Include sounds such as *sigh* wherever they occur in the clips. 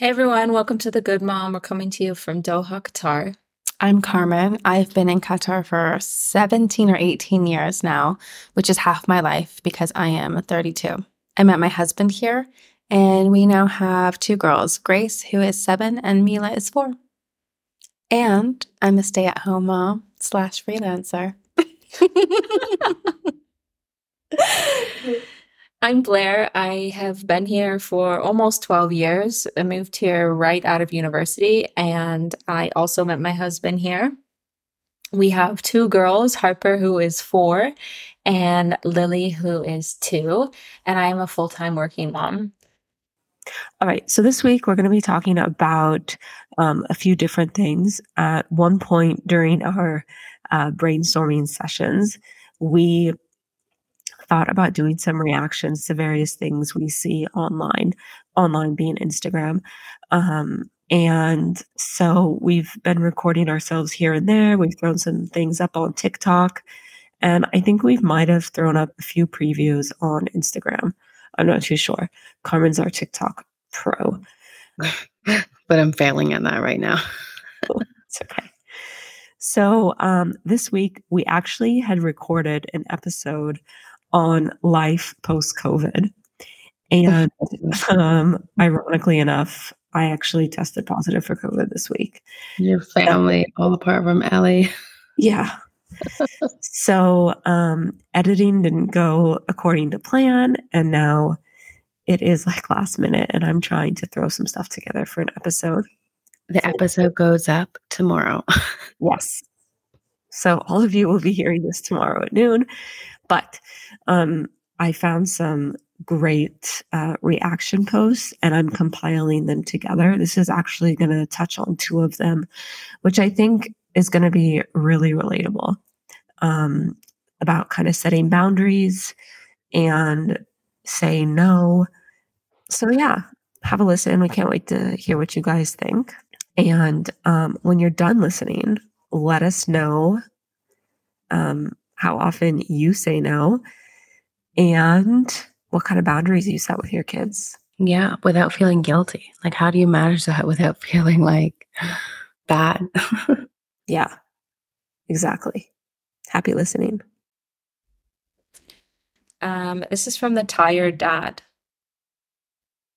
Hey everyone, welcome to The Good Mom. We're coming to you from Doha, Qatar. I'm Carmen. I've been in Qatar for 17 or 18 years now, which is half my life because I am 32. I met my husband here, and we now have two girls Grace, who is seven, and Mila is four. And I'm a stay at home mom slash freelancer. *laughs* I'm Blair. I have been here for almost 12 years. I moved here right out of university, and I also met my husband here. We have two girls Harper, who is four, and Lily, who is two, and I am a full time working mom. All right. So this week we're going to be talking about um, a few different things. At one point during our uh, brainstorming sessions, we thought about doing some reactions to various things we see online, online being Instagram. Um, and so we've been recording ourselves here and there. We've thrown some things up on TikTok. And I think we might have thrown up a few previews on Instagram. I'm not too sure. Carmen's our TikTok pro. *laughs* but I'm failing at that right now. *laughs* it's okay. So um, this week, we actually had recorded an episode on life post COVID. And *laughs* um, ironically enough, I actually tested positive for COVID this week. Your family, um, all apart from Ellie. Yeah. so um, editing didn't go according to plan. And now it is like last minute, and I'm trying to throw some stuff together for an episode. The episode goes up tomorrow. *laughs* yes. So all of you will be hearing this tomorrow at noon. But um, I found some great uh, reaction posts and I'm compiling them together. This is actually going to touch on two of them, which I think is going to be really relatable um, about kind of setting boundaries and saying no. So, yeah, have a listen. We can't wait to hear what you guys think. And um, when you're done listening, let us know um, how often you say no, and what kind of boundaries you set with your kids. Yeah, without feeling guilty. Like, how do you manage that without *laughs* feeling like bad? *laughs* yeah, exactly. Happy listening. Um, this is from the Tired Dad,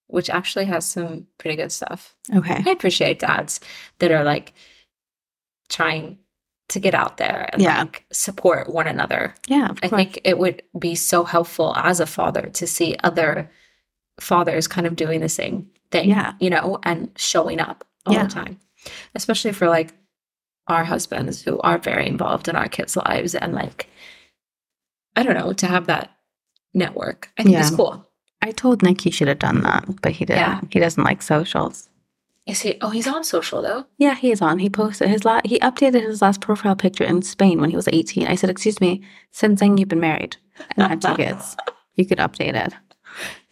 which actually has some pretty good stuff. Okay. I appreciate dads that are like trying to get out there and yeah. like support one another. Yeah. I think it would be so helpful as a father to see other fathers kind of doing the same thing. Yeah. You know, and showing up all yeah. the time. Especially for like our husbands who are very involved in our kids' lives and like I don't know, to have that network. I think yeah. it's cool. I told Nick he should have done that, but he didn't. Yeah. He doesn't like socials. Is he? Oh, he's on social though. Yeah, he is on. He posted his last. He updated his last profile picture in Spain when he was eighteen. I said, "Excuse me, since then you've been married and had two kids, *laughs* you could update it."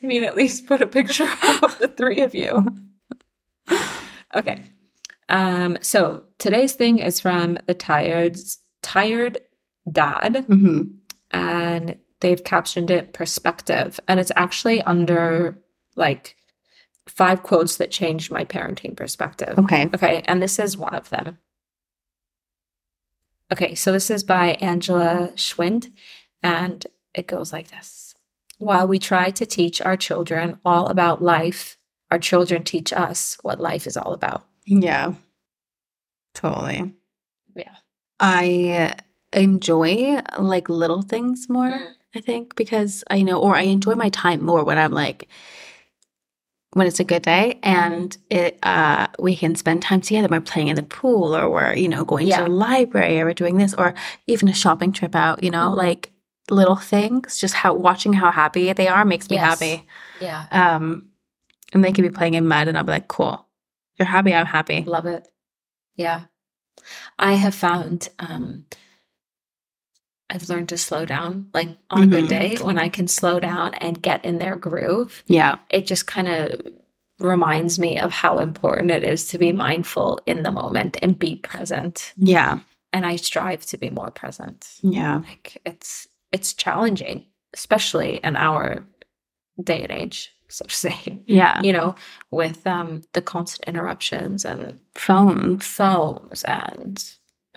I mean, at least put a picture *laughs* of the three of you. *laughs* okay. Um. So today's thing is from the tired tired dad, mm-hmm. and they've captioned it perspective, and it's actually under like five quotes that changed my parenting perspective. Okay. Okay. And this is one of them. Okay. So this is by Angela Schwindt. And it goes like this While we try to teach our children all about life, our children teach us what life is all about. Yeah. Totally. Yeah. I enjoy like little things more, mm. I think, because I know, or I enjoy my time more when I'm like, when it's a good day and it uh, we can spend time together by playing in the pool or we're you know going yeah. to the library or we're doing this or even a shopping trip out you know mm-hmm. like little things just how watching how happy they are makes me yes. happy. Yeah. Um and they could be playing in mud and i'll be like cool. You're happy i'm happy. Love it. Yeah. I have found um I've learned to slow down. Like on mm-hmm. a good day, when I can slow down and get in their groove, yeah, it just kind of reminds me of how important it is to be mindful in the moment and be present. Yeah. And I strive to be more present. Yeah. Like it's it's challenging, especially in our day and age. so to say. Yeah. You know, with um the constant interruptions and Phones. phones and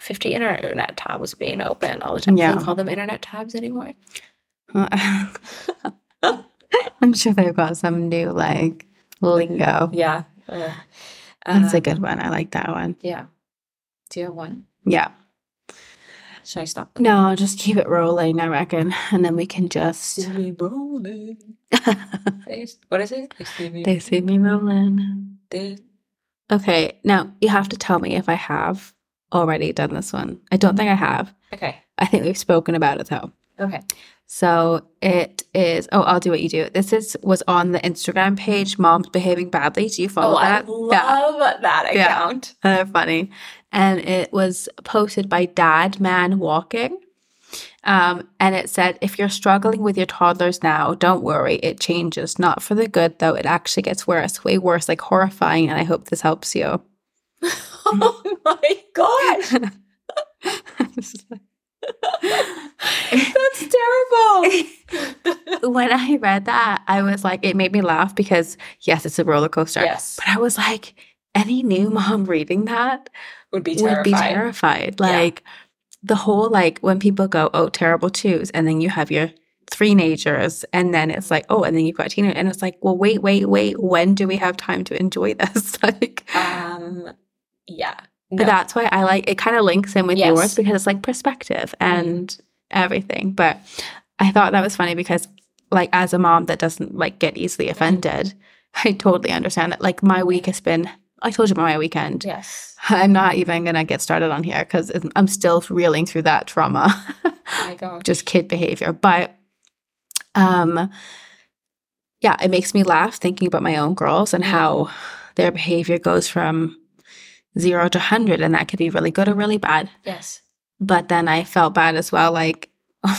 50 internet tabs being open all the time. Yeah. Do you call them internet tabs anymore? *laughs* I'm sure they've got some new like lingo. Yeah. Uh, That's a uh, good one. I like that one. Yeah. Do you have one? Yeah. Should I stop? No, I'll just keep it rolling, I reckon. And then we can just See me rolling. *laughs* What is it? They see me. They see me rolling. Okay, now you have to tell me if I have already done this one. I don't think I have. Okay. I think we've spoken about it though. Okay. So it is. Oh, I'll do what you do. This is was on the Instagram page. Moms behaving badly. Do you follow Oh, I that? love that Yeah. account. *laughs* They're funny. And it was posted by Dad Man Walking. Um, and it said, if you're struggling with your toddlers now, don't worry. It changes. Not for the good, though. It actually gets worse, way worse, like horrifying. And I hope this helps you. *laughs* Oh my god. *laughs* That's terrible. *laughs* when I read that, I was like, it made me laugh because, yes, it's a roller coaster. yes. But I was like, any new mom reading that Would be would terrified. be terrified. Yeah. Like the whole like when people go, oh, terrible twos, and then you have your three teenagers, and then it's like, oh, and then you've got teenagers, and it's like, well, wait, wait, wait. When do we have time to enjoy this? like Um yeah. No. that's why I like it. Kind of links in with Yes. yours because it's like perspective mm-hmm. and everything. But I thought that was funny because like as a mom that doesn't like get easily mm-hmm. offended, I totally understand it. Like my week has been. I told you about my weekend. Yes. I'm not even gonna get started on here because I'm still reeling through that trauma, Oh my *laughs* god. just kid behavior. But, um, yeah, it makes me laugh thinking about my own girls and mm-hmm. how their behavior goes from zero to hundred, and that could be really good or really bad. Yes. But then I felt bad as well, like. *laughs*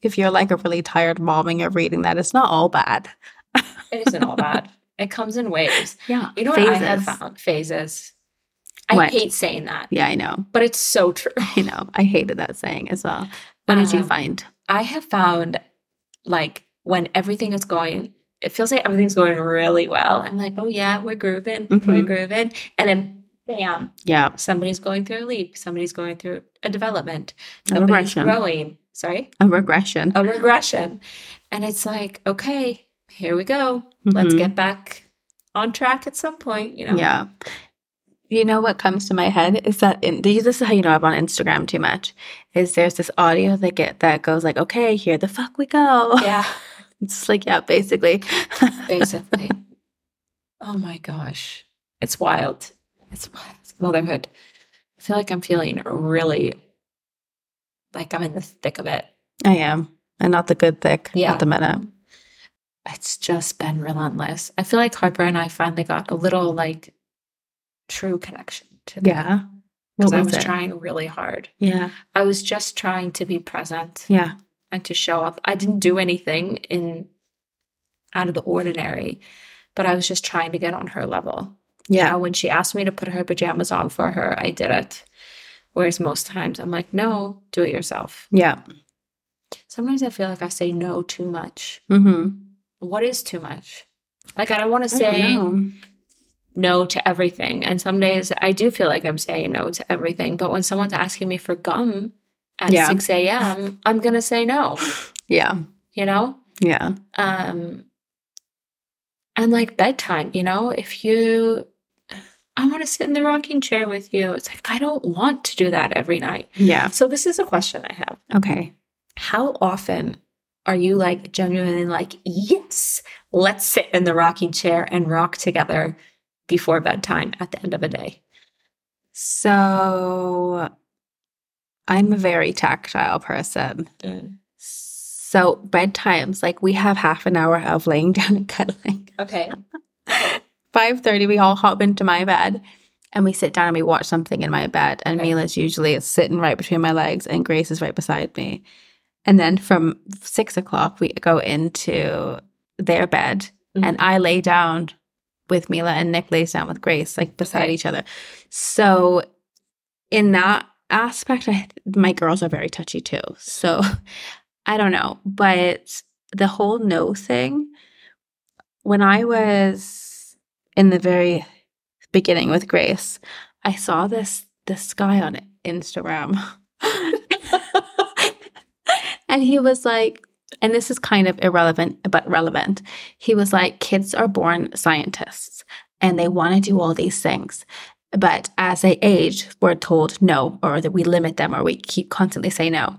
If you're like a really tired mom and you're reading that, it's not all bad. *laughs* It isn't all bad. It comes in waves. Yeah. You know what I have found? Phases. I What? hate saying that, Yeah, I know. but it's so true. *laughs* I know. I hated that saying as well. What did you Um, find? I have found like when everything is going, it feels like everything's going really well. I'm like, oh yeah, we're grooving, we're Mhm. grooving. And then bam, Yeah. somebody's going through a leap, somebody's going through a development, A regression. growing. Sorry, A regression. a regression. And it's like, okay, here we go. Let's Mhm. get back on track at some point, you know? Yeah. You know what comes to my head is that in these this is how you know I'm on Instagram too much. Is there's this audio that get that goes like, okay, here the fuck we go. Yeah, *laughs* It's like, yeah, basically. *laughs* basically. oh my gosh. It's wild. It's. Motherhood. I feel like I'm feeling really like I'm in the thick of it. I am. And not the good thick Yeah. at the minute. It's just been relentless. I feel like Harper and I finally got a little like true connection to Yeah. Because I was was it? trying really hard. Yeah. I was just trying to be present Yeah. and to show up. I didn't do anything in out of the ordinary, but I was just trying to get on her level. Yeah. know, when she asked me to put her pajamas on for her, I did it. Whereas most times I'm like, no, do it yourself. Yeah. Sometimes I feel like I say no too much. Mm-hmm. What is too much? Like, I don't want to say no to everything. And some days I do feel like I'm saying no to everything. But when someone's asking me for gum at Yeah. 6 a.m., I'm going to say no, Yeah. you know? Yeah. um and like bedtime you know if you i want to sit in the rocking chair with you it's like i don't want to do that every night Yeah. so this is a question i have Okay. how often are you like genuinely like yes let's sit in the rocking chair and rock together before bedtime at the end of a day So I'm a very tactile person. Mm. So bedtimes, like we have half an hour of laying down and cuddling. okay Five thirty, we all hop into my bed and we sit down and we watch something in my bed. And Okay. Mila's usually sitting right between my legs, and Grace is right beside me. And then from six o'clock, we go into their bed, mm-hmm. and I lay down with Mila, and Nick lays down with Grace, like beside Okay. each other. So, in that aspect, I, my girls are very touchy too. So, *laughs* I don't know, but the whole no thing, when I was in the very beginning with Grace, I saw this this guy on Instagram. *laughs* and he was like, and this is kind of irrelevant but relevant. He was like, kids are born scientists and they want to do all these things. But as they age, we're told no, or that we limit them, or we keep constantly say no.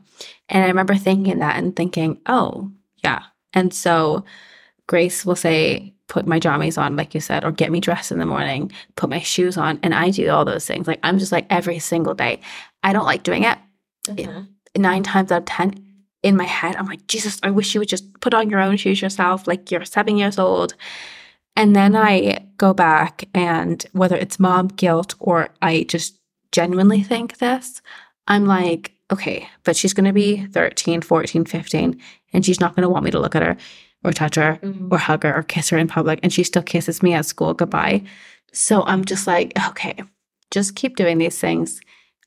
And I remember thinking that and thinking, oh, yeah. And so Grace will say, put my jammies on, like you said, or get me dressed in the morning, put my shoes on. And I do all those things. Like I'm just like every single day. I don't like doing it. Mhm. Nine times out of 10, in my head, I'm like, Jesus, I wish you would just put on your own shoes yourself. Like you're seven years old. And then I go back, and whether it's mom guilt or I just genuinely think this, I'm like, okay, but she's going to be 13, 14, 15, and she's not going to want me to look at her or touch her Mhm. or hug her or kiss her in public. And she still kisses me at school goodbye. So I'm just like, okay, just keep doing these things.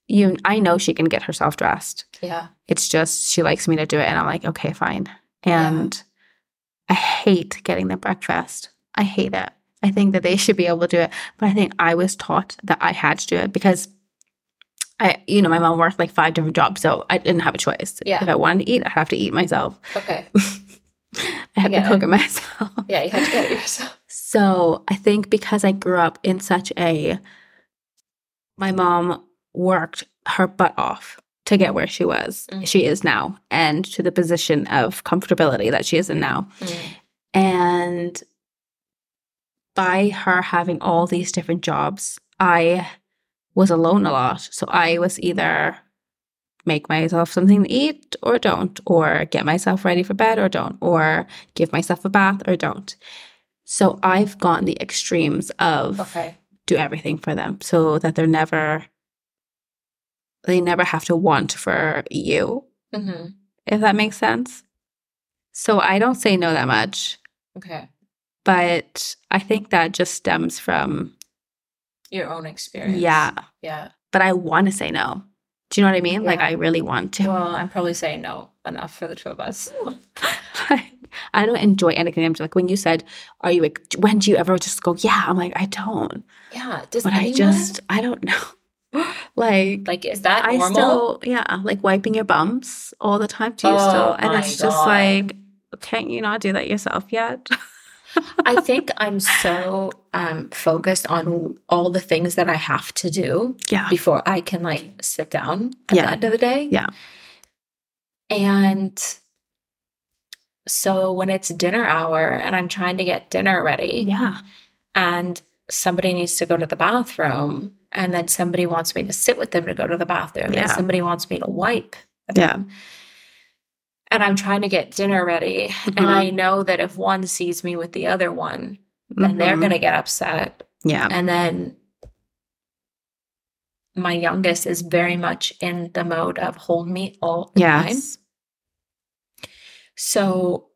You, I know she can get herself dressed. Yeah. It's just she likes me to do it, and I'm like, okay, fine. Yeah. And I hate getting the breakfast. I hate it. I think that they should be able to do it, but I think I was taught that I had to do it because I, you know, my mom worked like five different jobs, so I didn't have a choice. Yeah. If I wanted to eat, I'd have to eat myself. Okay. *laughs* I had Yeah. to cook it myself. Yeah, you had to get *laughs* it yourself. So I think because I grew up in such a, my mom worked her butt off to get where she was, Mhm. she is now, and to the position of comfortability that she is in now. Mm. And by her having all these different jobs, I was alone a lot. So I was either make myself something to eat or don't, or get myself ready for bed or don't, or give myself a bath or don't. So I've gone the extremes of Okay. do everything for them so that they're never, they never have to want for you, hmm if that makes sense. So I don't say no that much. Okay. but I think that just stems from Your own experience. yeah. Yeah. But I want to say no. Do you know what I mean? Like I really want to. Well, I'm probably saying no enough for the two of us. *laughs* I don't enjoy anything. I'm just like when you said, "Are you? like, When do you ever just go? Yeah." I'm like, I don't. Yeah. Does But I just, I don't know. *laughs* like like is that I normal? still, yeah, like wiping your bums all the time. Do you Oh still? And it's just like, can't you not do that yourself yet? *laughs* I think I'm so um focused on all the things that I have to do yeah. before I can like sit down at Yeah. the end of the day. Yeah. And so when it's dinner hour and I'm trying to get dinner ready Yeah. and somebody needs to go to the bathroom and then somebody wants me to sit with them to go to the bathroom Yeah. and somebody wants me to wipe Yeah. And I'm trying to get dinner ready Mhm. and I know that if one sees me with the other one then they're Mhm. going to get upset Yeah. and then my youngest is very much in the mode of hold me all the time. Yes. So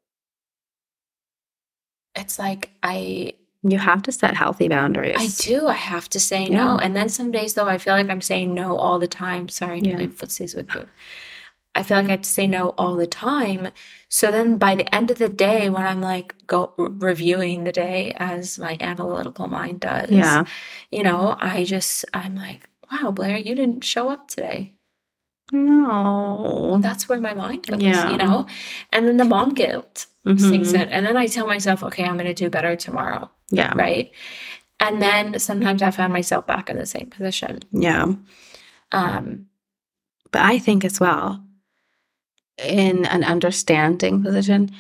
it's like I You have to set healthy boundaries. I do I have to say Yeah. no. And then some days though I feel like I'm saying no all the time. Sorry, Yeah. my footsies with you. I feel like I have to say no all the time. So then by the end of the day, when I'm like go reviewing the day as my analytical mind does, Yeah. you know, I just I'm like, wow, Blair, you didn't show up today. No. That's where my mind goes, Yeah. you know? And then the mom guilt sinks Mhm. in. And then I tell myself, okay, I'm gonna do better tomorrow, Yeah. right? And then sometimes I find myself back in the same position. Yeah. Um, But I think as well, in an understanding position,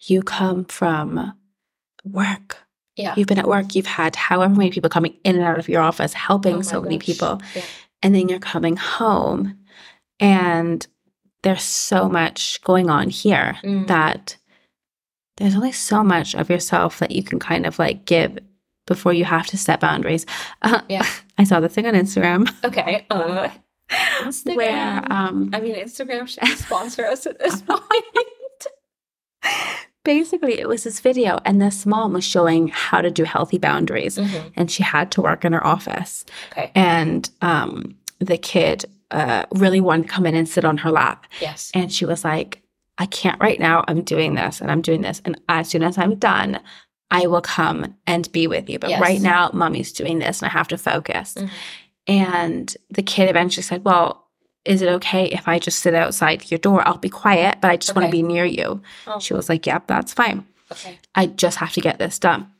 you come from work. yeah. You've been at work, you've had however many people coming in and out of your office, helping Oh so many gosh. people. Yeah. And then you're coming home and there's so much going on here Mm. that there's only so much of yourself that you can kind of like give before you have to set boundaries. Uh, *laughs* Yeah. I saw this thing on Instagram Okay. Uh, where um I mean, Instagram should *laughs* sponsor us at this point. *laughs* basically it was this video and this mom was showing how to do healthy boundaries Mhm. and she had to work in her office Okay. and um the kid uh really wanted to come in and sit on her lap Yes. and she was like i can't right now i'm doing this and i'm doing this and as soon as i'm done I will come and be with you. But Yes. right now, mommy's doing this and I have to focus. Mhm. And the kid eventually said, Well, is it okay if I just sit outside your door? I'll be quiet, but I just want to be near you. Oh. She was like, Yep, that's fine. okay. I just have to get this done.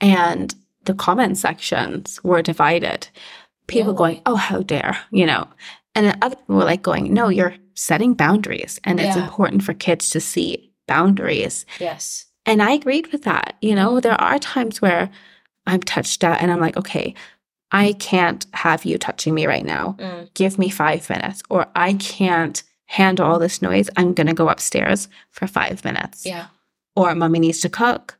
And the comment sections were divided. People Yeah. going, Oh, how dare, you know. And then other people were like going, No, you're setting boundaries. And it's Yeah. important for kids to see boundaries. Yes. And I agreed with that. You know, mm-hmm. there are times where I'm touched out and I'm like, okay, I can't have you touching me right now. Mm. Give me five minutes. Or I can't handle all this noise. I'm going to go upstairs for five minutes. Yeah. Or mommy needs to cook.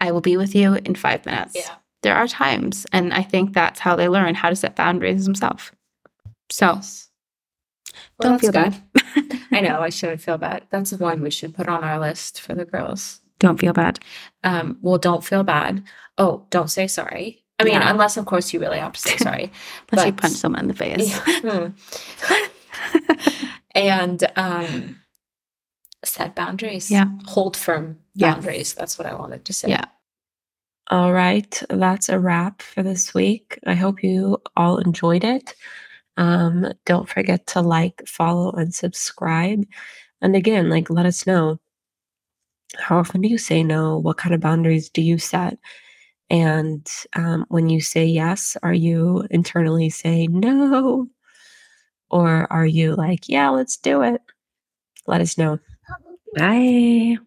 I will be with you in five minutes. Yeah. There are times. And I think that's how they learn how to set boundaries themselves. So Yes. Well, don't feel that's bad. *laughs* I know. I shouldn't feel bad. That's one we should put on our list for the girls. don't feel bad. Um, well, don't feel bad. Oh, don't say sorry. I mean, Yeah. unless of course you really have to sorry. *laughs* Unless you punch someone in the face. Yeah. Hmm. *laughs* and um, set boundaries. Yeah. Hold firm boundaries. That's what I wanted to say. Yeah. All right, that's a wrap for this week. I hope you all enjoyed it. Um, don't forget to like, follow, and subscribe. And again, like, let us know how often do you say no? What kind of boundaries do you set? And um, when you say yes, are you internally saying no? Or are you like, yeah, let's do it? Let us know. Bye.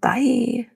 Bye.